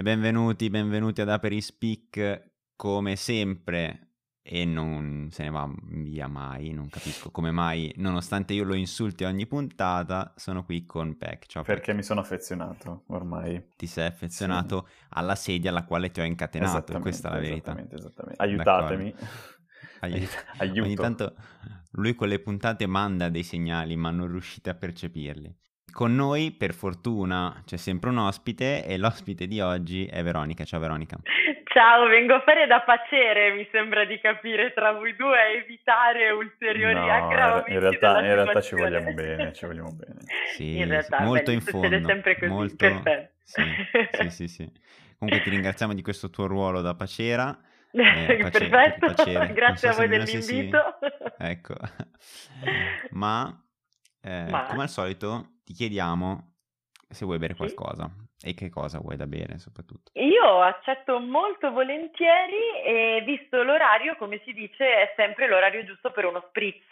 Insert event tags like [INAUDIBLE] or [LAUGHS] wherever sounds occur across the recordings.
E benvenuti, benvenuti ad Aperispeak come sempre e non se ne va via mai, non capisco come mai, nonostante io lo insulti ogni puntata, sono qui con Peck. Ciao Perché Peck. mi sono affezionato ormai. Ti sei affezionato sì. alla sedia alla quale ti ho incatenato, questa è la verità. Esattamente, esattamente. Aiutatemi. [LAUGHS] Aiuto. Ogni tanto lui con le puntate manda dei segnali, ma non riuscite a percepirli. Con noi, per fortuna, c'è sempre un ospite e l'ospite di oggi è Veronica. Ciao Veronica. Ciao, vengo a fare da pacere, mi sembra di capire, tra voi due a evitare ulteriori no, aggravamenti. In realtà, in realtà ci vogliamo bene, ci vogliamo bene. Sì, in realtà, molto beh, in fondo. sempre così, molto... perfetto. Sì, sì, sì, sì. Comunque ti ringraziamo di questo tuo ruolo da pacera. Eh, [LAUGHS] pace- Perfetto, pacere. [LAUGHS] grazie so a voi dell'invito. Si... Ecco, [LAUGHS] ma, eh, ma, come al solito ti chiediamo se vuoi bere qualcosa. E che cosa vuoi da bere soprattutto? Io accetto molto volentieri e visto l'orario, come si dice, è sempre l'orario giusto per uno spritz.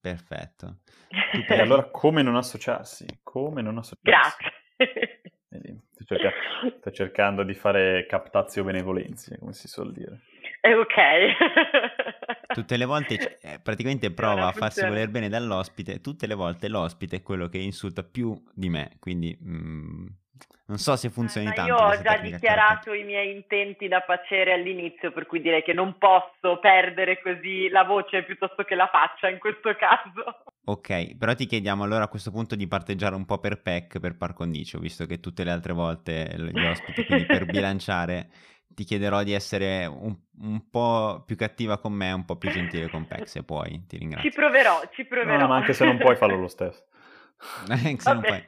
Perfetto. [LAUGHS] E allora come non associarsi? Come non associarsi? Grazie. Sto, cerca- sto cercando di fare captazio benevolenze, come si suol dire. È ok. [LAUGHS] tutte le volte, eh, praticamente prova a farsi voler bene dall'ospite, tutte le volte l'ospite è quello che insulta più di me, quindi... Mm, non so se funzioni eh, tanto. Io ho già dichiarato i miei intenti da pacere all'inizio, per cui direi che non posso perdere così la voce piuttosto che la faccia in questo caso. Ok, però ti chiediamo allora a questo punto di parteggiare un po' per PEC, per par condicio, visto che tutte le altre volte gli ospiti, quindi per [LAUGHS] bilanciare ti chiederò di essere un, un, po' più cattiva con me, un po' più gentile con PEC, se puoi, ti ringrazio. Ci proverò, ci proverò. No, ma anche se non puoi farlo lo stesso. anche [LAUGHS] se non puoi.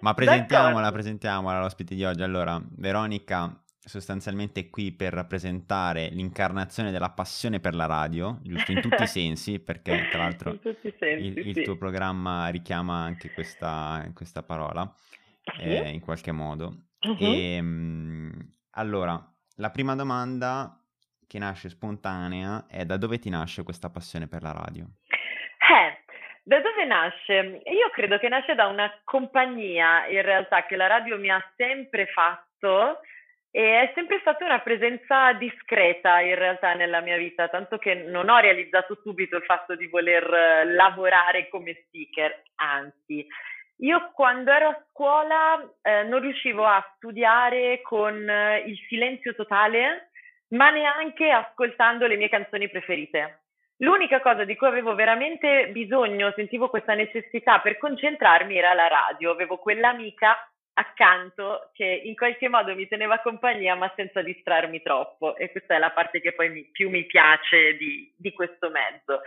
Ma presentiamola, presentiamola l'ospite di oggi. Allora, Veronica sostanzialmente è qui per rappresentare l'incarnazione della passione per la radio, giusto in tutti i [LAUGHS] sensi, perché tra l'altro sensi, il, il sì. tuo programma richiama anche questa, questa parola, eh, in qualche modo. Uh-huh. E, mh, allora, la prima domanda che nasce spontanea è da dove ti nasce questa passione per la radio? Eh, da dove nasce? Io credo che nasce da una compagnia in realtà che la radio mi ha sempre fatto e è sempre stata una presenza discreta in realtà nella mia vita, tanto che non ho realizzato subito il fatto di voler eh, lavorare come speaker, anzi. Io quando ero a scuola eh, non riuscivo a studiare con eh, il silenzio totale, ma neanche ascoltando le mie canzoni preferite. L'unica cosa di cui avevo veramente bisogno, sentivo questa necessità per concentrarmi era la radio. Avevo quell'amica accanto che in qualche modo mi teneva compagnia ma senza distrarmi troppo e questa è la parte che poi mi, più mi piace di, di questo mezzo.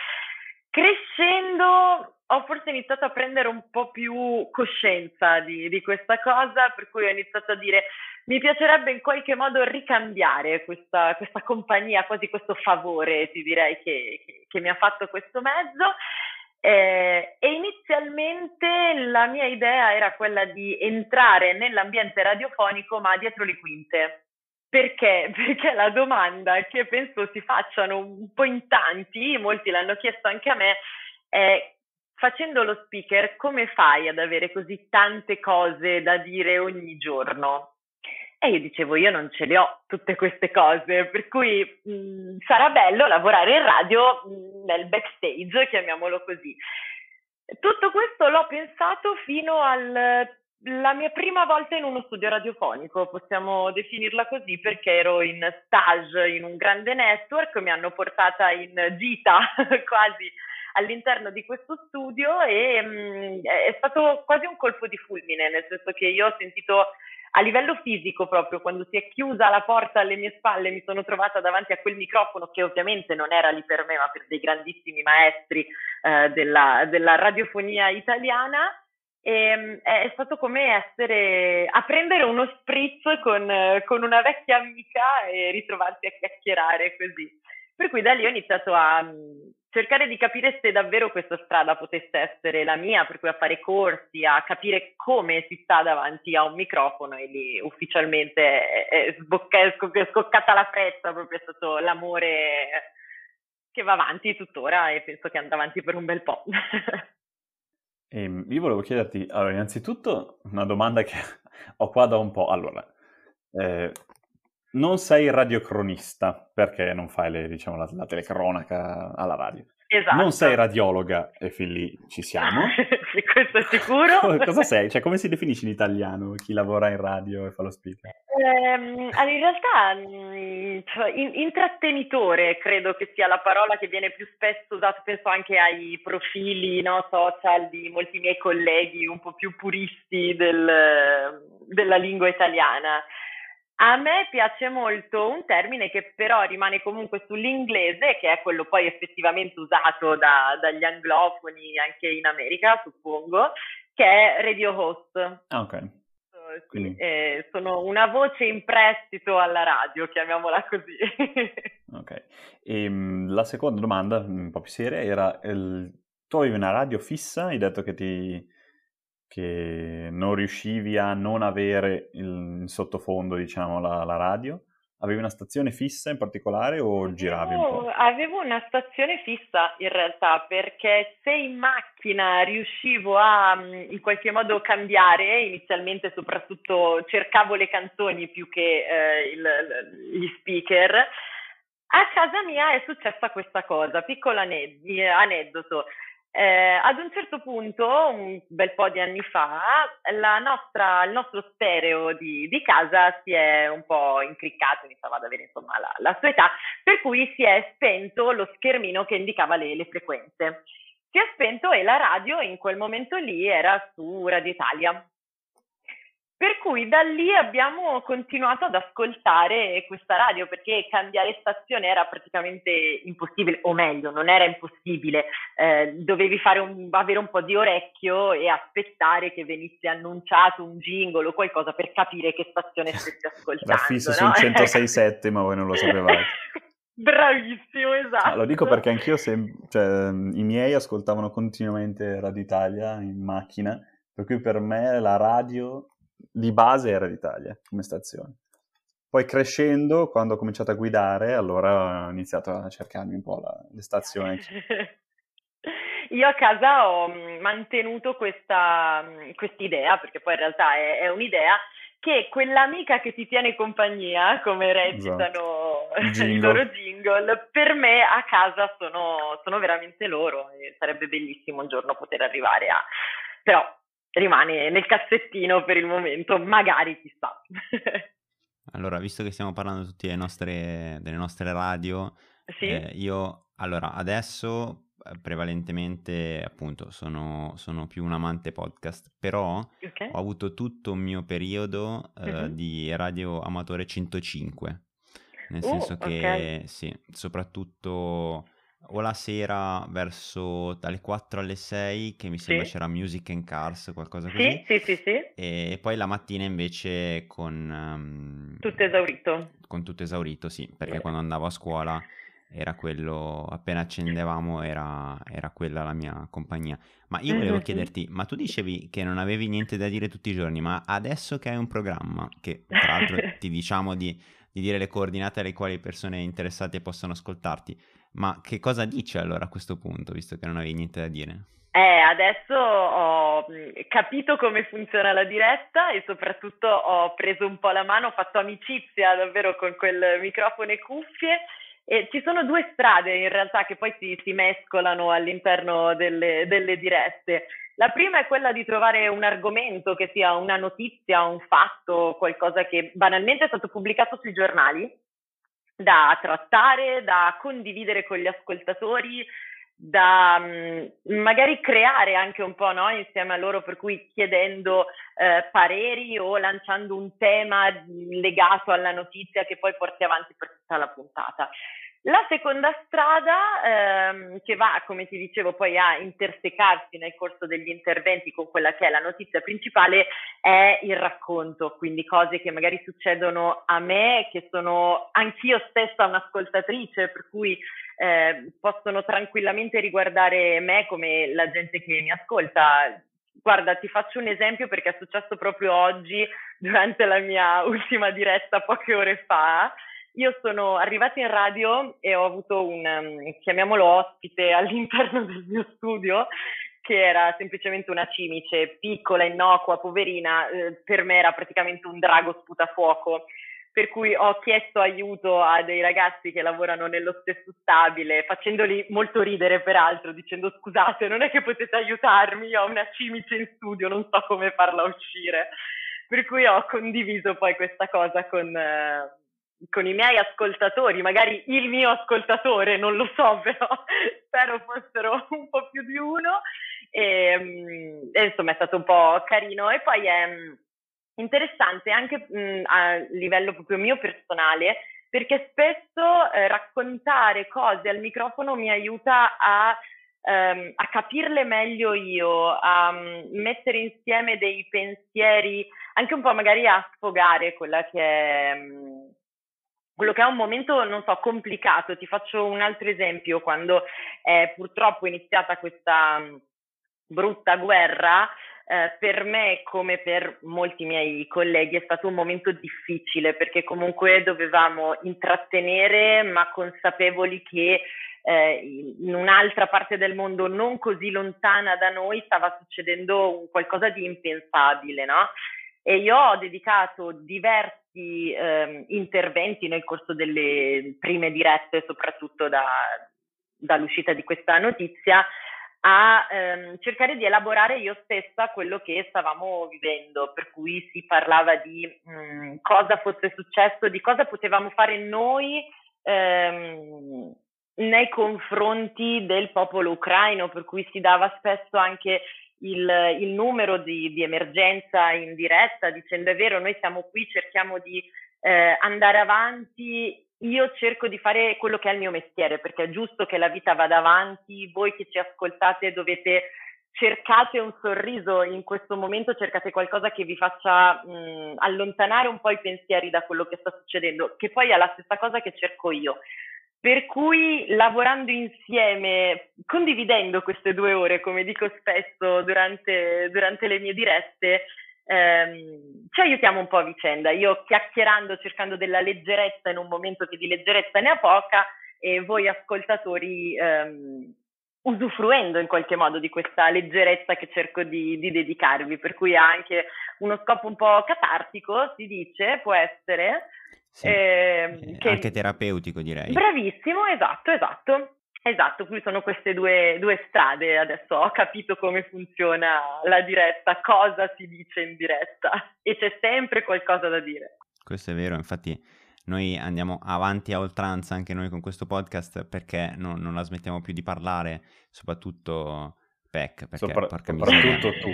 Crescendo ho forse iniziato a prendere un po' più coscienza di, di, questa cosa, per cui ho iniziato a dire mi piacerebbe in qualche modo ricambiare questa, questa compagnia, quasi questo favore, ti direi, che, che, che mi ha fatto questo mezzo. Eh, e inizialmente la mia idea era quella di entrare nell'ambiente radiofonico, ma dietro le quinte. Perché? [LAUGHS] Perché la domanda che penso si facciano un po' in tanti, molti l'hanno chiesto anche a me, è facendo lo speaker come fai ad avere così tante cose da dire ogni giorno? E io dicevo, io non ce le ho tutte queste cose, per cui mh, sarà bello lavorare in radio mh, nel backstage, chiamiamolo così. Tutto questo l'ho pensato fino al la mia prima volta in uno studio radiofonico, possiamo definirla così, perché ero in stage in un grande network, mi hanno portata in gita [LAUGHS] quasi all'interno di questo studio e mh, mm, è stato quasi un colpo di fulmine, nel senso che io ho sentito a livello fisico proprio, quando si è chiusa la porta alle mie spalle, mi sono trovata davanti a quel microfono che ovviamente non era lì per me, ma per dei grandissimi maestri eh, della, della radiofonia italiana e, ehm, è stato come essere a prendere uno spritz con, con, una vecchia amica e ritrovarsi a chiacchierare così. Per cui da lì ho iniziato a mm, cercare di capire se davvero questa strada potesse essere la mia, per cui a fare corsi, a capire come si sta davanti a un microfono e lì ufficialmente è, sbocca, è scoccata la fretta, proprio è stato l'amore che va avanti tuttora e penso che andrà avanti per un bel po'. [LAUGHS] Ehm, io volevo chiederti, allora, innanzitutto una domanda che [LAUGHS] ho qua da un po'. Allora, eh, non sei radiocronista perché non fai le, diciamo, la, la telecronaca alla radio. Esatto. Non sei radiologa e fin lì ci siamo. [LAUGHS] sì, questo è sicuro. Cosa sei? Cioè, come si definisce in italiano chi lavora in radio e fa lo speaker? Ehm, in realtà in, intrattenitore credo che sia la parola che viene più spesso usata, penso anche ai profili no, social di molti miei colleghi un po' più puristi del, della lingua italiana. A me piace molto un termine che però rimane comunque sull'inglese, che è quello poi effettivamente usato da, dagli anglofoni anche in America, suppongo, che è radio host. Ah, ok. Quindi... Eh, sono una voce in prestito alla radio, chiamiamola così. [LAUGHS] ok. E, ehm, la seconda domanda, un po' più seria, era: il... tu avevi una radio fissa? Hai detto che ti che non riuscivi a non avere il, in sottofondo, diciamo, la, la, radio? Avevi una stazione fissa in particolare o giravi avevo, un po'? Avevo una stazione fissa in realtà perché se in macchina riuscivo a mm, in qualche modo cambiare, inizialmente soprattutto cercavo le canzoni più che eh, il, gli speaker, a casa mia è successa questa cosa, piccolo aneddoto. Eh, ad un certo punto, un bel po' di anni fa, nostra, il nostro stereo di, di, casa si è un po' incriccato, iniziava ad avere insomma la, la, sua età, per cui si è spento lo schermino che indicava le, le frequenze. Si è spento e la radio in quel momento lì era su Radio Italia. Per cui da lì abbiamo continuato ad ascoltare questa radio perché cambiare stazione era praticamente impossibile, o meglio, non era impossibile, eh, dovevi un, avere un po' di orecchio e aspettare che venisse annunciato un jingle o qualcosa per capire che stazione [LAUGHS] stessi ascoltando. Era fisso no? su un 106.7 ma voi non lo sapevate. [LAUGHS] Bravissimo, esatto. Ah, lo dico perché anch'io, sem- cioè, i miei ascoltavano continuamente Radio Italia in macchina, per cui per me la radio di base era l'Italia come stazione. Poi crescendo, quando ho cominciato a guidare, allora ho iniziato a cercarmi un po' la, le stazioni. [LAUGHS] Io a casa ho mm, mantenuto questa mm, idea, perché poi in realtà è, è, un'idea, che quell'amica che ti tiene compagnia, come recitano esatto. [LAUGHS] i loro jingle, per me a casa sono, sono veramente loro e sarebbe bellissimo un giorno poter arrivare a... Però rimane nel cassettino per il momento, magari chissà. [LAUGHS] allora, visto che stiamo parlando tutti delle nostre, delle nostre radio, sì? eh, io allora adesso eh, prevalentemente appunto sono, sono, più un amante podcast, però okay. ho avuto tutto un mio periodo eh, uh-huh. di radio amatore 105, nel uh, senso che okay. sì, soprattutto o la sera verso dalle 4 alle 6 che mi sembra sì. c'era Music and Cars, qualcosa così. Sì, sì, sì, sì. E poi la mattina invece con... Um, tutto esaurito. Con tutto esaurito, sì, perché sì. quando andavo a scuola era quello, appena accendevamo era, era quella la mia compagnia. Ma io volevo mm-hmm. chiederti, ma tu dicevi che non avevi niente da dire tutti i giorni, ma adesso che hai un programma, che tra l'altro [LAUGHS] ti diciamo di, di dire le coordinate alle quali le persone interessate possono ascoltarti, ma che cosa dice allora a questo punto, visto che non avevi niente da dire? Eh, adesso ho mm, capito come funziona la diretta e soprattutto ho preso un po' la mano, ho fatto amicizia davvero con quel microfono e cuffie e ci sono due strade in realtà che poi si, si mescolano all'interno delle, delle dirette. La prima è quella di trovare un argomento che sia una notizia, un fatto, qualcosa che banalmente è stato pubblicato sui giornali da trattare, da condividere con gli ascoltatori, da mm, magari creare anche un po' no, insieme a loro, per cui chiedendo eh, pareri o lanciando un tema legato alla notizia che poi porti avanti per tutta la puntata. La seconda strada ehm, che va, come ti dicevo, poi a intersecarsi nel corso degli interventi con quella che è la notizia principale è il racconto, quindi cose che magari succedono a me, che sono anch'io stessa un'ascoltatrice, per cui eh, possono tranquillamente riguardare me come la gente che mi ascolta. Guarda, ti faccio un esempio perché è successo proprio oggi durante la mia ultima diretta poche ore fa. Io sono arrivata in radio e ho avuto un, um, chiamiamolo ospite [LAUGHS] all'interno del mio studio, che era semplicemente una cimice piccola, innocua, poverina, eh, per me era praticamente un drago sputafuoco. per cui ho chiesto aiuto a dei ragazzi che lavorano nello stesso stabile, facendoli molto ridere peraltro, dicendo scusate, non è che potete aiutarmi, io ho una cimice in studio, non so come farla uscire. Per cui ho condiviso poi questa cosa con, eh, con i miei ascoltatori, magari il mio ascoltatore, non lo so, [LAUGHS] però spero fossero un po' più di uno. E, mm, e insomma è stato un po' carino. E poi è mm, interessante anche mh, mm, a livello proprio mio personale, perché spesso eh, raccontare cose al microfono mi aiuta a, ehm, a capirle meglio io, a um, mettere insieme dei pensieri, anche un po' magari a sfogare quella che è... Um, quello che è un momento, non so, complicato. Ti faccio un altro esempio. Quando è purtroppo iniziata questa brutta guerra, eh, per me, come per molti miei colleghi, è stato un momento difficile perché comunque dovevamo intrattenere, ma consapevoli che eh, in un'altra parte del mondo non così lontana da noi stava succedendo qualcosa di impensabile, no? E io ho dedicato diversi eh, interventi nel corso delle prime dirette, soprattutto da, dall'uscita di questa notizia, a ehm, cercare di elaborare io stessa quello che stavamo vivendo, per cui si parlava di mh, mm, cosa fosse successo, di cosa potevamo fare noi ehm, nei confronti del popolo ucraino, per cui si dava spesso anche il, il numero di, di, emergenza in diretta dicendo è vero, noi siamo qui, cerchiamo di eh, andare avanti io cerco di fare quello che è il mio mestiere, perché è giusto che la vita vada avanti, voi che ci ascoltate dovete cercate un sorriso in questo momento, cercate qualcosa che vi faccia mh, allontanare un po' i pensieri da quello che sta succedendo, che poi è la stessa cosa che cerco io. Per cui lavorando insieme, condividendo queste due ore, come dico spesso durante, durante le mie dirette, ehm, ci aiutiamo un po' a vicenda. Io chiacchierando, cercando della leggerezza in un momento che di leggerezza ne ha poca e voi ascoltatori ehm, usufruendo in qualche modo di questa leggerezza che cerco di, di, dedicarvi, per cui ha anche uno scopo un po' catartico, si dice, può essere. Sì, eh, che... Anche terapeutico direi. Bravissimo, esatto, esatto. Esatto, qui sono queste due, due, strade, adesso ho capito come funziona la diretta, cosa si dice in diretta e c'è sempre qualcosa da dire. Questo è vero, infatti noi andiamo avanti a oltranza anche noi con questo podcast perché non, non la smettiamo più di parlare, soprattutto Peck, perché Sopra- porca soprattutto tu,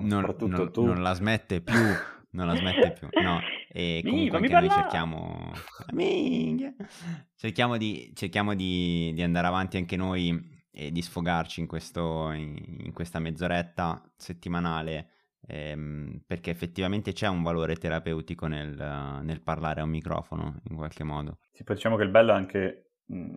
non, soprattutto non, tu. non la smette più, non la smette più, no. [LAUGHS] E comunque anche noi cerchiamo... [LAUGHS] cerchiamo, di, cerchiamo di, di, andare avanti anche noi e di sfogarci in, questo, in, in questa mezz'oretta settimanale ehm, perché effettivamente c'è un valore terapeutico nel, nel, parlare a un microfono in qualche modo. Sì, poi diciamo che il bello è anche,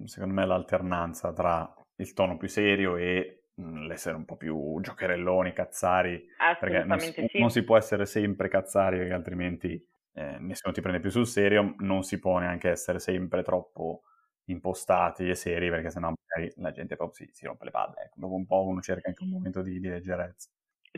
secondo me, l'alternanza tra il tono più serio e l'essere un po' più giocherelloni, cazzari, perché non si, sì. non si, può essere sempre cazzari perché altrimenti eh, nessuno ti prende più sul serio, non si può neanche essere sempre troppo impostati e seri perché sennò magari la gente proprio si, si rompe le palle, ecco. dopo un po' uno cerca anche un momento di, di leggerezza.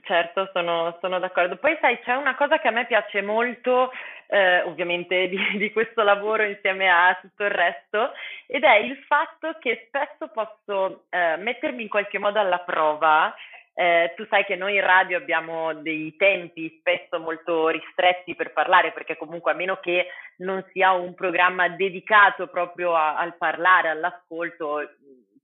Certo, sono, sono, d'accordo. Poi sai, c'è una cosa che a me piace molto, eh, ovviamente di, di, questo lavoro insieme a tutto il resto, ed è il fatto che spesso posso eh, mettermi in qualche modo alla prova. Eh, tu sai che noi in radio abbiamo dei tempi spesso molto ristretti per parlare, perché comunque a meno che non sia un programma dedicato proprio a, al parlare, all'ascolto,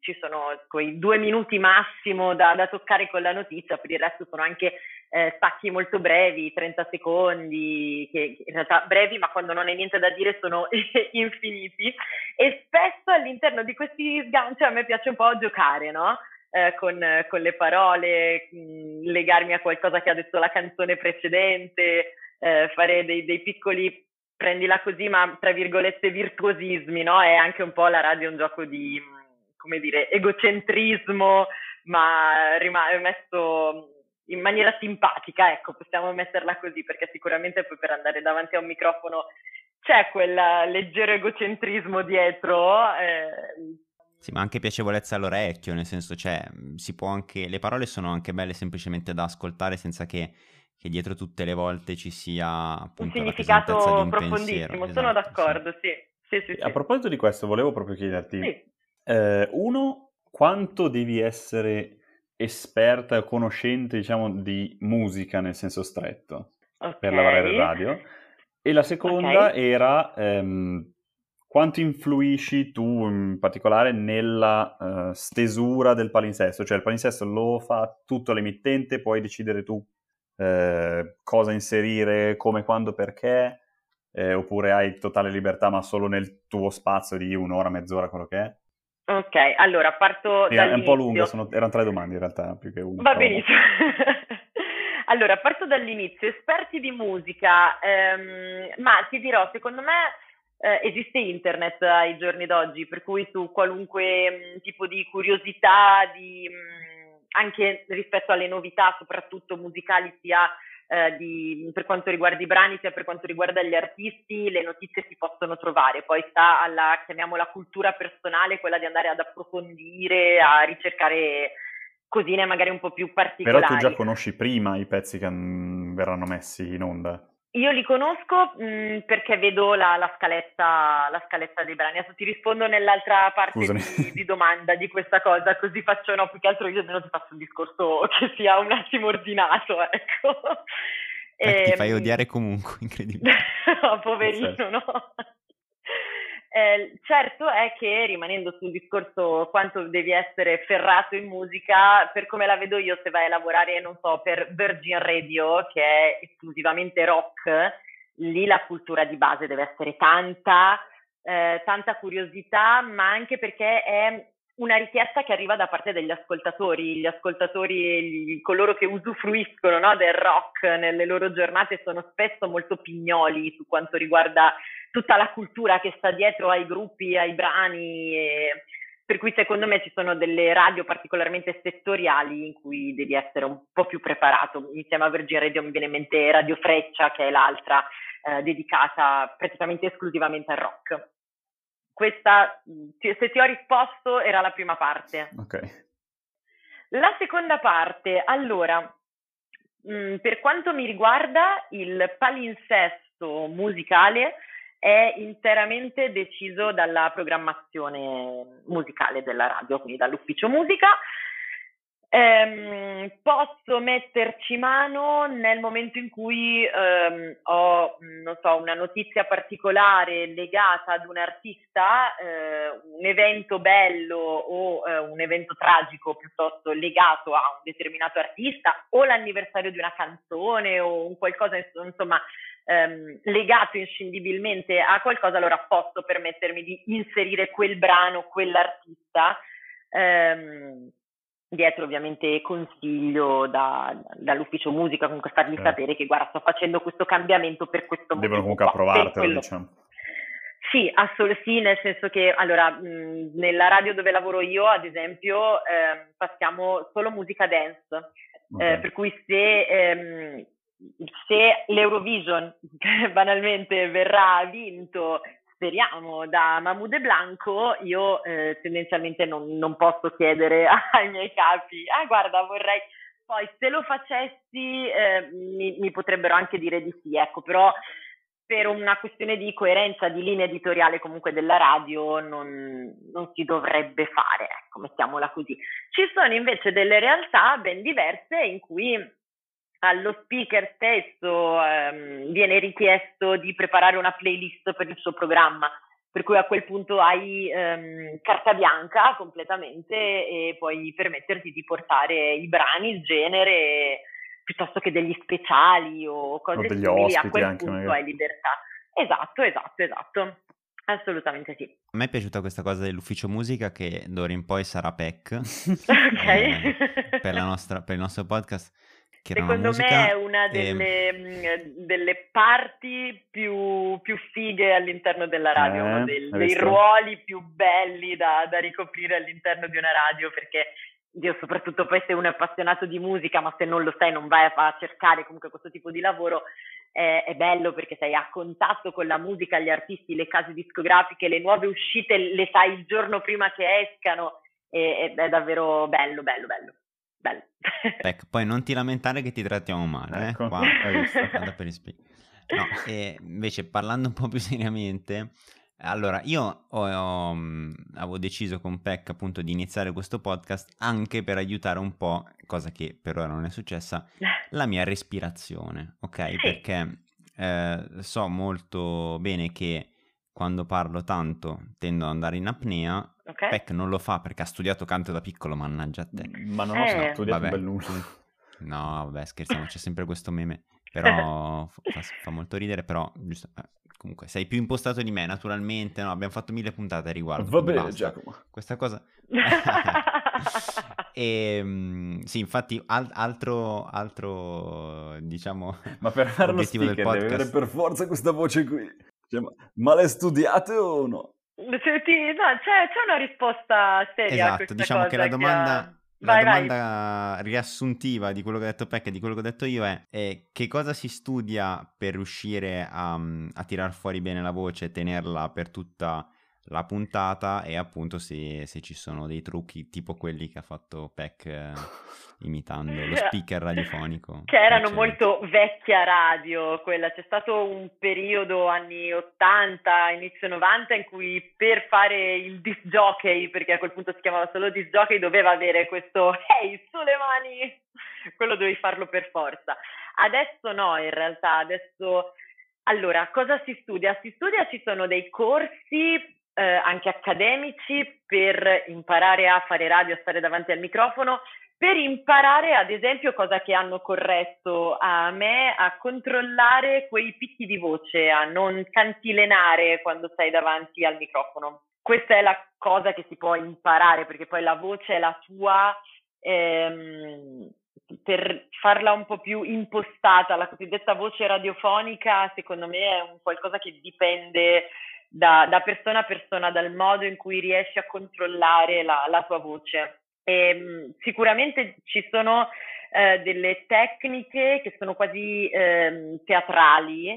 ci sono quei due minuti massimo da, da, toccare con la notizia, per il resto sono anche eh, stacchi molto brevi, 30 secondi, che in realtà brevi, ma quando non hai niente da dire sono [LAUGHS] infiniti. E spesso all'interno di questi sganci a me piace un po' giocare, no? Eh, con, con, le parole, mh, mm, legarmi a qualcosa che ha detto la canzone precedente, eh, fare dei, dei piccoli prendila così, ma tra virgolette virtuosismi, no? È anche un po' la radio un gioco di come dire, egocentrismo, ma rimane messo in maniera simpatica, ecco, possiamo metterla così, perché sicuramente poi per andare davanti a un microfono c'è quel leggero egocentrismo dietro. Eh. Sì, ma anche piacevolezza all'orecchio, nel senso, cioè, si può anche, le parole sono anche belle semplicemente da ascoltare senza che che dietro tutte le volte ci sia appunto un la significato un profondissimo, pensiero. sono Esatto, d'accordo, sì. Sì, sì, A sì. proposito di questo, volevo proprio chiederti, Sì. eh, uno, quanto devi essere esperta o conoscente, diciamo, di musica nel senso stretto per lavorare in radio? E la seconda Ok. era ehm, quanto influisci tu in particolare nella eh, stesura del palinsesto? Cioè il palinsesto lo fa tutto l'emittente, puoi decidere tu eh, cosa inserire, come, quando, perché, eh, oppure hai totale libertà ma solo nel tuo spazio di un'ora, mezz'ora, quello che è? Ok, allora parto È, un po' lunga, sono- erano tre domande in realtà, più che una. Va benissimo. [LAUGHS] Allora, parto dall'inizio. Esperti di musica, ehm, ma ti dirò, secondo me eh, esiste internet ai giorni d'oggi, per cui su qualunque mh, tipo di curiosità, di, mh, anche rispetto alle novità, soprattutto musicali, sia eh, di- per quanto riguarda i brani, sia per quanto riguarda gli artisti, le notizie si possono trovare. Poi sta alla, chiamiamola, cultura personale, quella di andare ad approfondire, a ricercare cosine magari un po' più Però particolari. tu già conosci prima i pezzi che mm, verranno messi in onda. Io li conosco mh, perché vedo la, la scaletta, la scaletta dei brani. Adesso ti rispondo nell'altra parte di, di domanda di questa cosa, così faccio no, più che altro io almeno ti faccio un discorso che sia un attimo ordinato, [LAUGHS] ecco. Eh, ti fai Ehm, odiare comunque, incredibile. [LAUGHS] no, poverino, Certo. no? Eh, certo è che, rimanendo sul discorso quanto devi essere ferrato in musica, per come la vedo io, se vai a lavorare, non so, per Virgin Radio, che è esclusivamente rock, lì la cultura di base deve essere tanta, eh, tanta curiosità, ma anche perché è una richiesta che arriva da parte degli ascoltatori. Gli ascoltatori, gli- coloro che usufruiscono no, del rock nelle loro giornate sono spesso molto pignoli su quanto riguarda tutta la cultura che sta dietro ai gruppi, ai brani. e- per cui secondo me ci sono delle radio particolarmente settoriali in cui devi essere un po' più preparato. Insieme a Virgin Radio mi viene in mente Radio Freccia, che è l'altra eh, dedicata praticamente esclusivamente al rock. Questa, se ti ho risposto, era la prima parte. Ok. La seconda parte, allora, mh, per quanto mi riguarda, il palinsesto musicale è interamente deciso dalla programmazione musicale della radio, quindi dall'ufficio musica. Ehm, posso metterci mano nel momento in cui ehm, ho, so, una notizia particolare legata ad un artista, eh, un evento bello o eh, un evento tragico piuttosto legato a un determinato artista o l'anniversario di una canzone o un qualcosa, insomma, ehm, legato inscindibilmente a qualcosa, allora posso permettermi di inserire quel brano, quell'artista. ehm, dietro ovviamente consiglio da- dall'ufficio musica, comunque fargli Certo. sapere che guarda sto facendo questo cambiamento per questo Devono motivo comunque qua, per approvartelo, diciamo. Sì, assolutamente sì, nel senso che allora mh, nella radio dove lavoro io, ad esempio, ehm, passiamo solo musica dance, Ok. eh, per cui se, ehm, se l'Eurovision [LAUGHS] banalmente verrà vinto, speriamo, da Mahmoud Blanco, io eh, tendenzialmente non, non posso chiedere [LAUGHS] ai miei capi, ah guarda vorrei, poi se lo facessi eh, mi, mi potrebbero anche dire di sì, ecco, però per una questione di coerenza di linea editoriale comunque della radio non, non si dovrebbe fare, ecco, mettiamola così. Ci sono invece delle realtà ben diverse in cui allo speaker stesso ehm, viene richiesto di preparare una playlist per il suo programma, per cui a quel punto hai ehm, carta bianca completamente e puoi permetterti di portare i brani, il genere, piuttosto che degli speciali o cose O degli simili, a ospiti quel anche, punto magari. hai libertà. Esatto, esatto, esatto. Assolutamente sì. A me è piaciuta questa cosa dell'ufficio musica che d'ora in poi sarà PEC [LAUGHS] Ok. eh, per, la nostra- per il nostro podcast. Che era una Secondo musica, me è una e- delle, mh, delle parti più, più fighe all'interno della radio, Eh, uno dei visto? ruoli più belli da, da ricoprire all'interno di una radio, perché io soprattutto poi se uno è appassionato di musica, ma se non lo sai non vai a, cercare comunque questo tipo di lavoro, è, è bello perché sei a contatto con la musica, gli artisti, le case discografiche, le nuove uscite le sai il giorno prima che escano, e, ed è davvero bello, bello, bello. Bello. [LAUGHS] Ecco, poi non ti lamentare che ti trattiamo male, ecco, eh? Qua, per No, e invece parlando un po' più [LAUGHS] seriamente, allora io ho, ho, mm, avevo deciso con Peck appunto di iniziare questo podcast anche per aiutare un po', cosa che per ora non è successa, la mia respirazione, ok? Sì. Perché eh, so molto bene che quando parlo tanto tendo ad andare in apnea. Okay. Peck non lo fa perché ha studiato canto da piccolo, mannaggia a te. Ma non ho eh. studiato vabbè. nulla. No, vabbè, scherziamo, c'è sempre questo meme. [LAUGHS] Però fa, fa molto ridere, però giusto, eh, comunque sei più impostato di me, naturalmente. No, abbiamo fatto mille puntate a riguardo. Va bene, basta. Giacomo. Questa cosa... e [LAUGHS] ehm, sì, infatti, al- altro, altro, diciamo... [LAUGHS] Ma per fare lo speaker podcast... deve avere per forza questa voce qui. Cioè, ma, ma le studiate o no? Sì, no, c'è, c'è, una risposta seria esatto, diciamo che la domanda... Che la vai, domanda vai. riassuntiva di quello che ha detto Peck e di quello che ho detto io è, è che cosa si studia per riuscire a, a tirar fuori bene la voce e tenerla per tutta la puntata e appunto se, se, ci sono dei trucchi tipo quelli che ha fatto Peck eh, imitando lo [LAUGHS] speaker radiofonico. Che erano molto vecchia radio, quella. C'è stato un periodo anni 80, inizio 90 in cui per fare il disc jockey, perché a quel punto si chiamava solo disc jockey, doveva avere questo hey, sulle mani, [LAUGHS] quello dovevi farlo per forza. Adesso no, in realtà, adesso... Allora, cosa si studia? Si studia, ci sono dei corsi eh, anche accademici per imparare a fare radio, a stare davanti al microfono, per imparare ad esempio cosa che hanno corretto a me a controllare quei picchi di voce, a non cantilenare quando sei davanti al microfono. Questa è la cosa che si può imparare perché poi la voce è la tua ehm, per farla un po' più impostata, la cosiddetta voce radiofonica, secondo me è un qualcosa che dipende da, da, persona a persona, dal modo in cui riesci a controllare la, la tua voce. E, ehm, sicuramente ci sono eh, delle tecniche che sono quasi eh, teatrali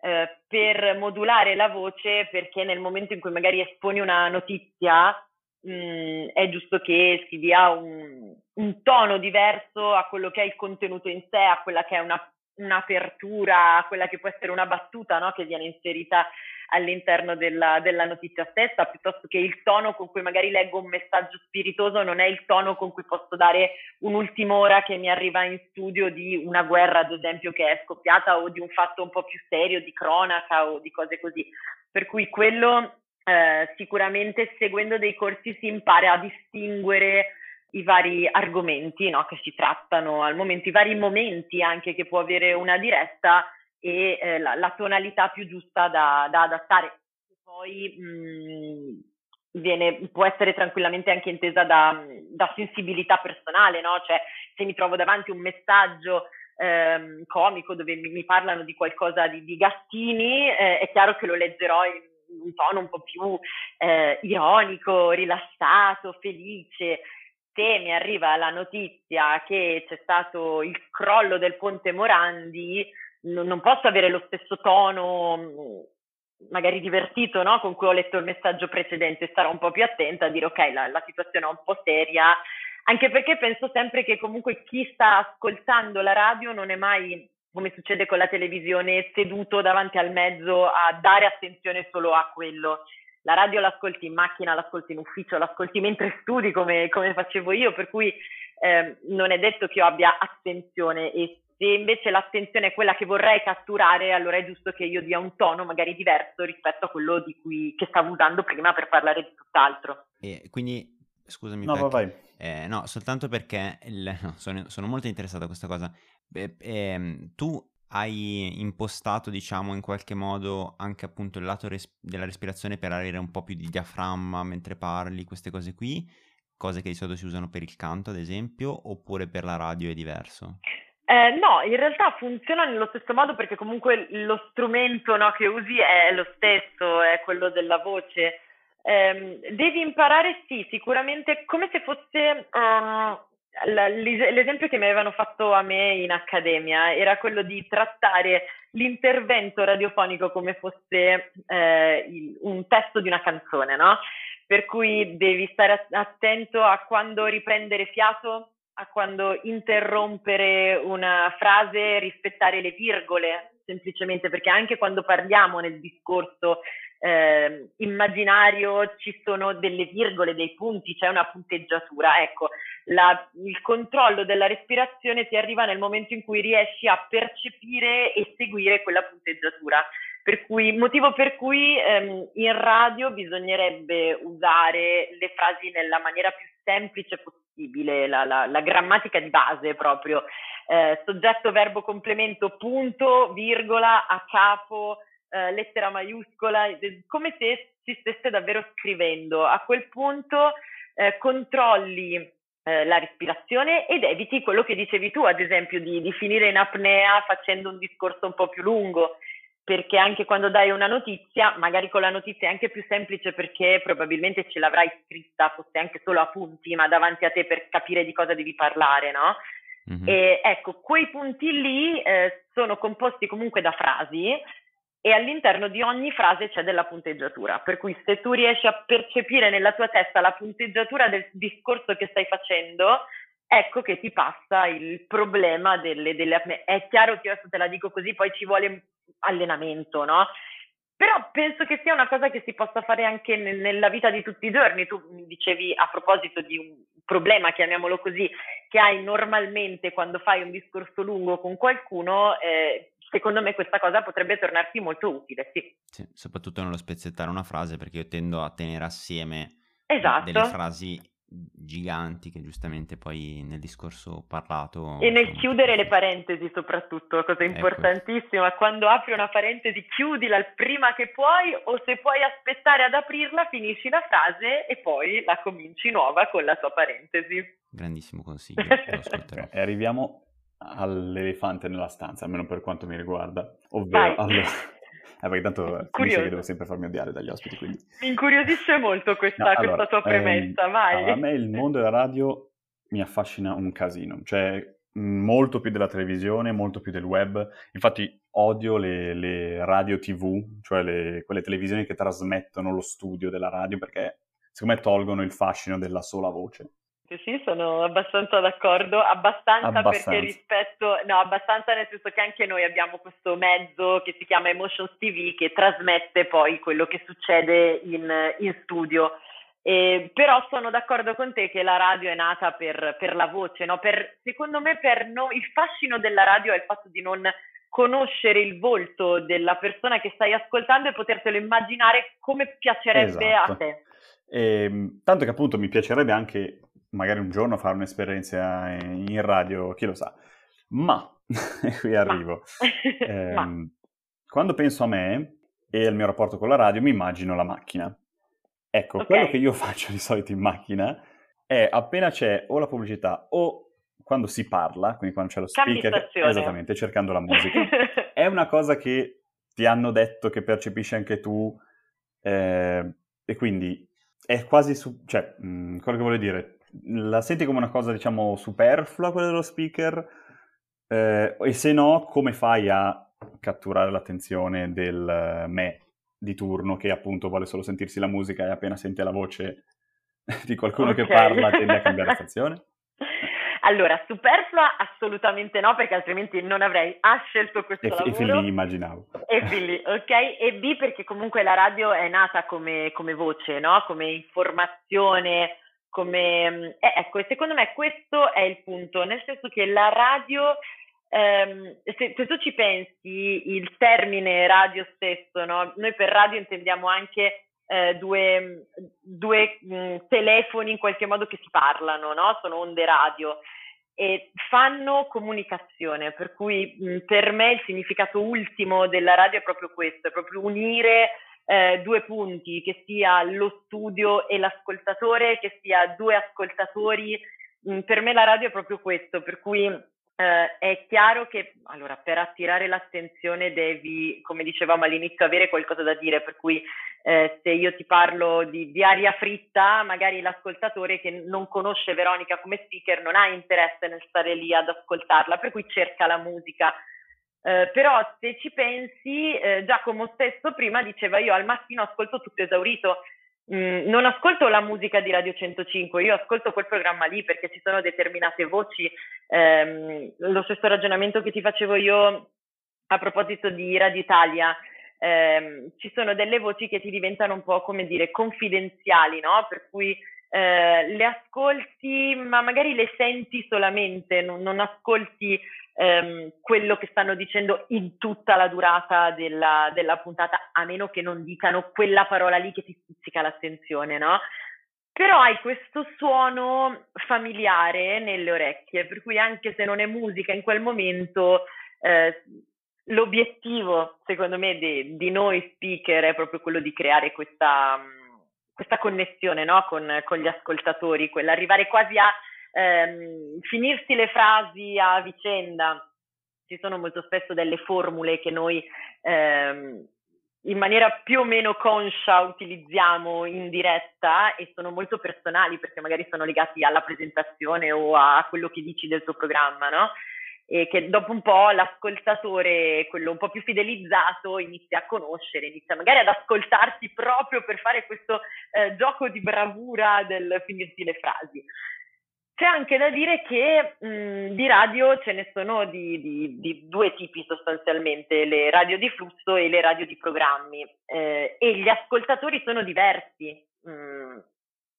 eh, per modulare la voce perché nel momento in cui magari esponi una notizia mh, mm, è giusto che si dia un, un, tono diverso a quello che è il contenuto in sé, a quella che è una, un'apertura, a quella che può essere una battuta no? che viene inserita all'interno della, della, notizia stessa, piuttosto che il tono con cui magari leggo un messaggio spiritoso non è il tono con cui posso dare un'ultima ora che mi arriva in studio di una guerra, ad esempio, che è scoppiata o di un fatto un po' più serio, di cronaca o di cose così. Per cui quello eh, sicuramente seguendo dei corsi si impara a distinguere i vari argomenti no, che si trattano al momento, i vari momenti anche che può avere una diretta e eh, la, la, tonalità più giusta da, da adattare. Poi mh, mhmm, viene, può essere tranquillamente anche intesa da, da sensibilità personale, no? Cioè, se mi trovo davanti un messaggio ehm, comico dove mi, mi, parlano di qualcosa di, di gattini, eh, è chiaro che lo leggerò in un tono un po' più eh, ironico, rilassato, felice. Se mi arriva la notizia che c'è stato il crollo del ponte Morandi, non, posso avere lo stesso tono mm, magari divertito no? con cui ho letto il messaggio precedente, starò un po' più attenta a dire ok, la, la, situazione è un po' seria, anche perché penso sempre che comunque chi sta ascoltando la radio non è mai, come succede con la televisione, seduto davanti al mezzo a dare attenzione solo a quello. La radio l'ascolti in macchina, l'ascolti in ufficio, l'ascolti mentre studi come, come facevo io, per cui eh, non è detto che io abbia attenzione e se invece l'attenzione è quella che vorrei catturare, allora è giusto che io dia un tono magari diverso rispetto a quello di cui, che stavo usando prima per parlare di tutt'altro. E quindi, scusami, no, perché, vai. Eh, no, soltanto perché il, no, sono, sono, molto interessato a questa cosa. Beh, eh, tu hai impostato, diciamo, in qualche modo anche appunto il lato res- della respirazione per avere un po' più di diaframma mentre parli, queste cose qui, cose che di solito si usano per il canto, ad esempio, oppure per la radio è diverso? Eh, no, in realtà funziona nello stesso modo perché comunque lo strumento no, che usi è lo stesso, è quello della voce. Eh, devi imparare, sì, sicuramente come se fosse uh, l'esempio che mi avevano fatto a me in accademia era quello di trattare l'intervento radiofonico come fosse eh, il, un testo di una canzone, no? Per cui devi stare attento a quando riprendere fiato a quando interrompere una frase, rispettare le virgole, semplicemente perché anche quando parliamo nel discorso eh, immaginario ci sono delle virgole, dei punti, c'è una punteggiatura. Ecco, la, il controllo della respirazione ti arriva nel momento in cui riesci a percepire e seguire quella punteggiatura. Per cui, motivo per cui ehm, in radio bisognerebbe usare le frasi nella maniera più semplice possibile, la, la, la grammatica di base proprio, eh, soggetto, verbo, complemento, punto, virgola, a capo, eh, lettera maiuscola, come se si stesse davvero scrivendo. A quel punto eh, controlli eh, la respirazione ed eviti quello che dicevi tu, ad esempio, di, di finire in apnea facendo un discorso un po' più lungo perché anche quando dai una notizia, magari con la notizia è anche più semplice perché probabilmente ce l'avrai scritta, fosse anche solo a punti, ma davanti a te per capire di cosa devi parlare, no? Mm-hmm. E ecco, quei punti lì eh, sono composti comunque da frasi e all'interno di ogni frase c'è della punteggiatura, per cui se tu riesci a percepire nella tua testa la punteggiatura del discorso che stai facendo, ecco che ti passa il problema delle, delle È chiaro che io adesso te la dico così, poi ci vuole allenamento, no? Però penso che sia una cosa che si possa fare anche nella vita di tutti i giorni. Tu mi dicevi a proposito di un problema, chiamiamolo così, che hai normalmente quando fai un discorso lungo con qualcuno, eh, secondo me questa cosa potrebbe tornarti molto utile, sì. sì. Soprattutto nello spezzettare una frase, perché io tendo a tenere assieme esatto. delle frasi giganti che giustamente poi nel discorso parlato... E nel chiudere le parentesi soprattutto, cosa ecco. importantissima, ecco. quando apri una parentesi chiudila il prima che puoi o se puoi aspettare ad aprirla finisci la frase e poi la cominci nuova con la tua parentesi. Grandissimo consiglio, lo [LAUGHS] ascolterò. e arriviamo all'elefante nella stanza, almeno per quanto mi riguarda, ovvero... Allora, [LAUGHS] eh, perché tanto finisce che devo sempre farmi odiare dagli ospiti. Quindi. Mi incuriosisce molto questa, no, allora, questa tua premessa, ehm, vai. A me il mondo della radio mi affascina un casino, cioè molto più della televisione, molto più del web. Infatti odio le, le radio tv, cioè le, quelle televisioni che trasmettono lo studio della radio, perché secondo me tolgono il fascino della sola voce. Sì, sono abbastanza d'accordo, abbastanza, abbastanza, perché rispetto, no, abbastanza nel senso che anche noi abbiamo questo mezzo che si chiama Emotions TV che trasmette poi quello che succede in, in studio. Eh, però sono d'accordo con te che la radio è nata per, per la voce, no? per, secondo me per no, il fascino della radio è il fatto di non conoscere il volto della persona che stai ascoltando e potertelo immaginare come piacerebbe esatto. a te. E, ehm, tanto che appunto mi piacerebbe anche magari un giorno fare un'esperienza in radio, chi lo sa. Ma, [LAUGHS] qui arrivo. [LAUGHS] Eh, quando penso a me e al mio rapporto con la radio, mi immagino la macchina. Ecco, okay. quello che io [LAUGHS] faccio di solito in macchina è appena c'è o la pubblicità o quando si parla, quindi quando c'è lo speaker, esattamente, cercando la musica, è una cosa che ti hanno detto che percepisci anche tu eh, e quindi è quasi, su, cioè, mh, mm, quello che voglio dire, la senti come una cosa, diciamo, superflua quella dello speaker? Eh, e se no, come fai a catturare l'attenzione del me di turno che appunto vuole solo sentirsi la musica e appena sente la voce [LAUGHS] di qualcuno okay. che parla tende a cambiare [LAUGHS] stazione? Allora, superflua assolutamente no, perché altrimenti non avrei A scelto questo e, lavoro. E fin lì immaginavo. E fin lì, ok? E B perché comunque la radio è nata come, come voce, no? Come informazione, come... Eh, ecco, secondo me questo è il punto, nel senso che la radio, ehm, se, se, tu ci pensi, il termine radio stesso, no? noi per radio intendiamo anche eh, due, due mh, telefoni in qualche modo che si parlano, no? sono onde radio e fanno comunicazione, per cui mh, per me il significato ultimo della radio è proprio questo, è proprio unire eh, due punti, che sia lo studio e l'ascoltatore, che sia due ascoltatori. Mm, per me la radio è proprio questo, per cui eh, è chiaro che allora, per attirare l'attenzione devi, come dicevamo all'inizio, avere qualcosa da dire, per cui eh, se io ti parlo di, di, aria fritta, magari l'ascoltatore che non conosce Veronica come speaker non ha interesse nel stare lì ad ascoltarla, per cui cerca la musica eh, però se ci pensi, eh, Giacomo stesso prima diceva io al mattino ascolto tutto esaurito, Mm, non ascolto la musica di Radio 105, io ascolto quel programma lì perché ci sono determinate voci, ehm, lo stesso ragionamento che ti facevo io a proposito di Radio Italia, ehm, ci sono delle voci che ti diventano un po' come dire confidenziali, no? Per cui eh, le ascolti, ma magari le senti solamente, non, non ascolti ehm, quello che stanno dicendo in tutta la durata della, della, puntata, a meno che non dicano quella parola lì che ti stuzzica l'attenzione, no? Però hai questo suono familiare nelle orecchie, per cui anche se non è musica in quel momento, eh, l'obiettivo, secondo me, di, di, noi speaker è proprio quello di creare questa, questa connessione no? con, con, gli ascoltatori, quell'arrivare quasi a ehm, finirsi le frasi a vicenda. Ci sono molto spesso delle formule che noi ehm, in maniera più o meno conscia utilizziamo in diretta e sono molto personali perché magari sono legati alla presentazione o a quello che dici del tuo programma, no? E che dopo un po' l'ascoltatore, quello un po' più fidelizzato, inizia a conoscere, inizia magari ad ascoltarti proprio per fare questo eh, gioco di bravura del finirti le frasi. C'è anche da dire che mh, di radio ce ne sono di, di, di, due tipi sostanzialmente, le radio di flusso e le radio di programmi eh, e gli ascoltatori sono diversi mh,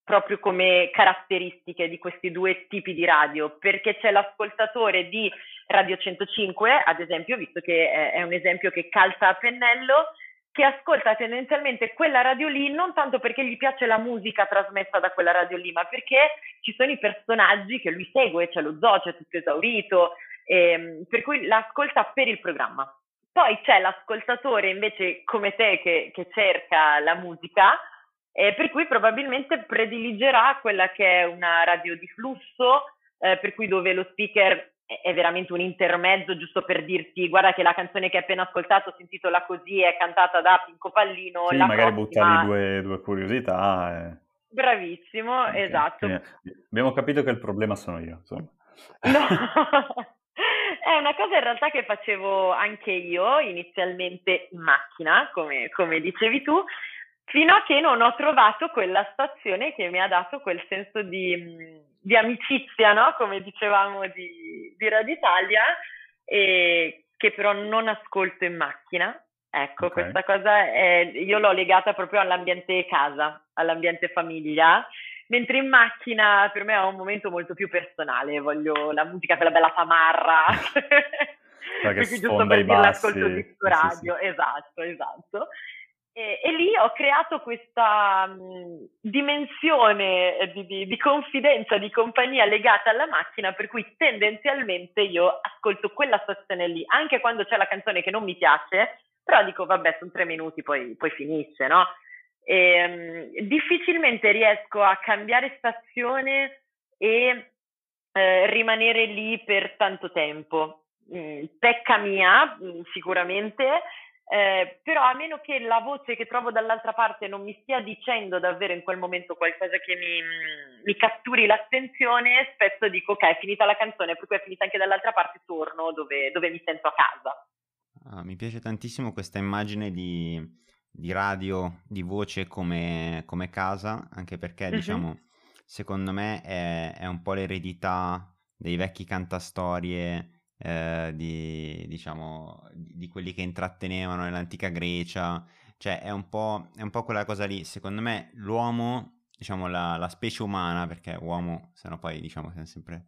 proprio come caratteristiche di questi due tipi di radio, perché c'è l'ascoltatore di Radio 105, ad esempio, visto che è, è un esempio che calza a pennello, che ascolta tendenzialmente quella radio lì non tanto perché gli piace la musica trasmessa da quella radio lì, ma perché ci sono i personaggi che lui segue, c'è lo zoo, c'è tutto esaurito, ehm, per cui l'ascolta per il programma. Poi c'è l'ascoltatore invece come te che, che cerca la musica, eh, per cui probabilmente prediligerà quella che è una radio di flusso, eh, per cui dove lo speaker è veramente un intermezzo giusto per dirti guarda che la canzone che hai appena ascoltato si intitola così, è cantata da Pinco Pallino. Sì, magari prossima... due, due curiosità. E... Bravissimo, okay. esatto. Quindi abbiamo capito che il problema sono io, insomma. No. [LAUGHS] È una cosa in realtà che facevo anche io inizialmente in macchina, come, come dicevi tu, fino a che non ho trovato quella stazione che mi ha dato quel senso di, di amicizia, no? come dicevamo di, di Radio Italia, e che però non ascolto in macchina. Ecco, okay. questa cosa è, io l'ho legata proprio all'ambiente casa, all'ambiente famiglia, mentre in macchina per me è un momento molto più personale, voglio la musica, quella bella tamarra. Perché [LAUGHS] giusto per dire l'ascolto di radio, sì, sì. esatto, esatto. E, e, lì ho creato questa mh, dimensione di, di, di, confidenza, di compagnia legata alla macchina, per cui tendenzialmente io ascolto quella stazione lì, anche quando c'è la canzone che non mi piace, però dico vabbè, sono tre minuti, poi, poi finisce, no? E, mh, difficilmente riesco a cambiare stazione e eh, rimanere lì per tanto tempo. Mh, pecca mia, sicuramente, eh, però a meno che la voce che trovo dall'altra parte non mi stia dicendo davvero in quel momento qualcosa che mi, mi catturi l'attenzione, spesso dico ok, è finita la canzone, per cui è finita anche dall'altra parte, torno dove, dove mi sento a casa. Ah, mi piace tantissimo questa immagine di, di radio, di voce come, come, casa, anche perché mm-hmm. diciamo, secondo me è, è un po' l'eredità dei vecchi cantastorie eh, di, diciamo, di quelli che intrattenevano nell'antica Grecia, cioè è un po', è un po quella cosa lì, secondo me l'uomo, diciamo la, la specie umana, perché uomo, se no poi diciamo siamo sempre a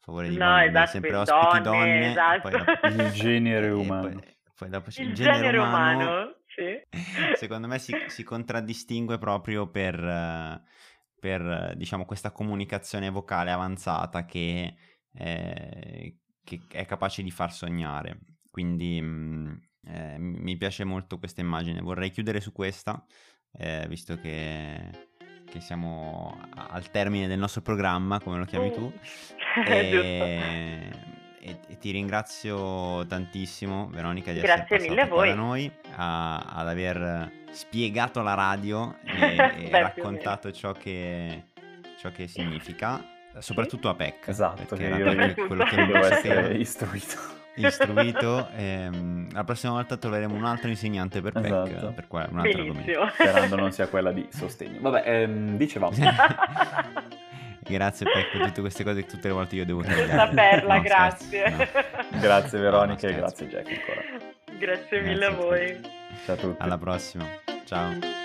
favore di no, donne, esatto, sempre ospiti donne, donne esatto. dopo, il genere [LAUGHS] umano. Poi, poi dopo il, il genere, genere umano, umano sì. [LAUGHS] secondo me si, si, contraddistingue proprio per, per diciamo, questa comunicazione vocale avanzata che, eh, che è capace di far sognare. Quindi mh, mm, eh, mi piace molto questa immagine. Vorrei chiudere su questa, eh, visto che, che, siamo al termine del nostro programma, come lo chiami tu. [LAUGHS] e, e, e, ti ringrazio tantissimo, Veronica, di Grazie essere passata da noi a, ad aver spiegato la radio [LAUGHS] e, e raccontato ciò che, ciò che significa soprattutto a PEC. Esatto, che era io quello che mi [LAUGHS] devo essere istruito. istruito. [LAUGHS] Ehm, la prossima volta troveremo un altro insegnante per PEC, Esatto. per qua, un altro argomento. Sperando non sia quella di sostegno. Vabbè, ehm, dicevamo. [LAUGHS] Grazie PEC per tutte queste cose che tutte le volte io devo tagliare. Questa perla, No, grazie. no. Grazie Veronica No, e grazie Jack ancora. Grazie Grazie mille a a voi. Ciao a tutti. Alla prossima. Ciao.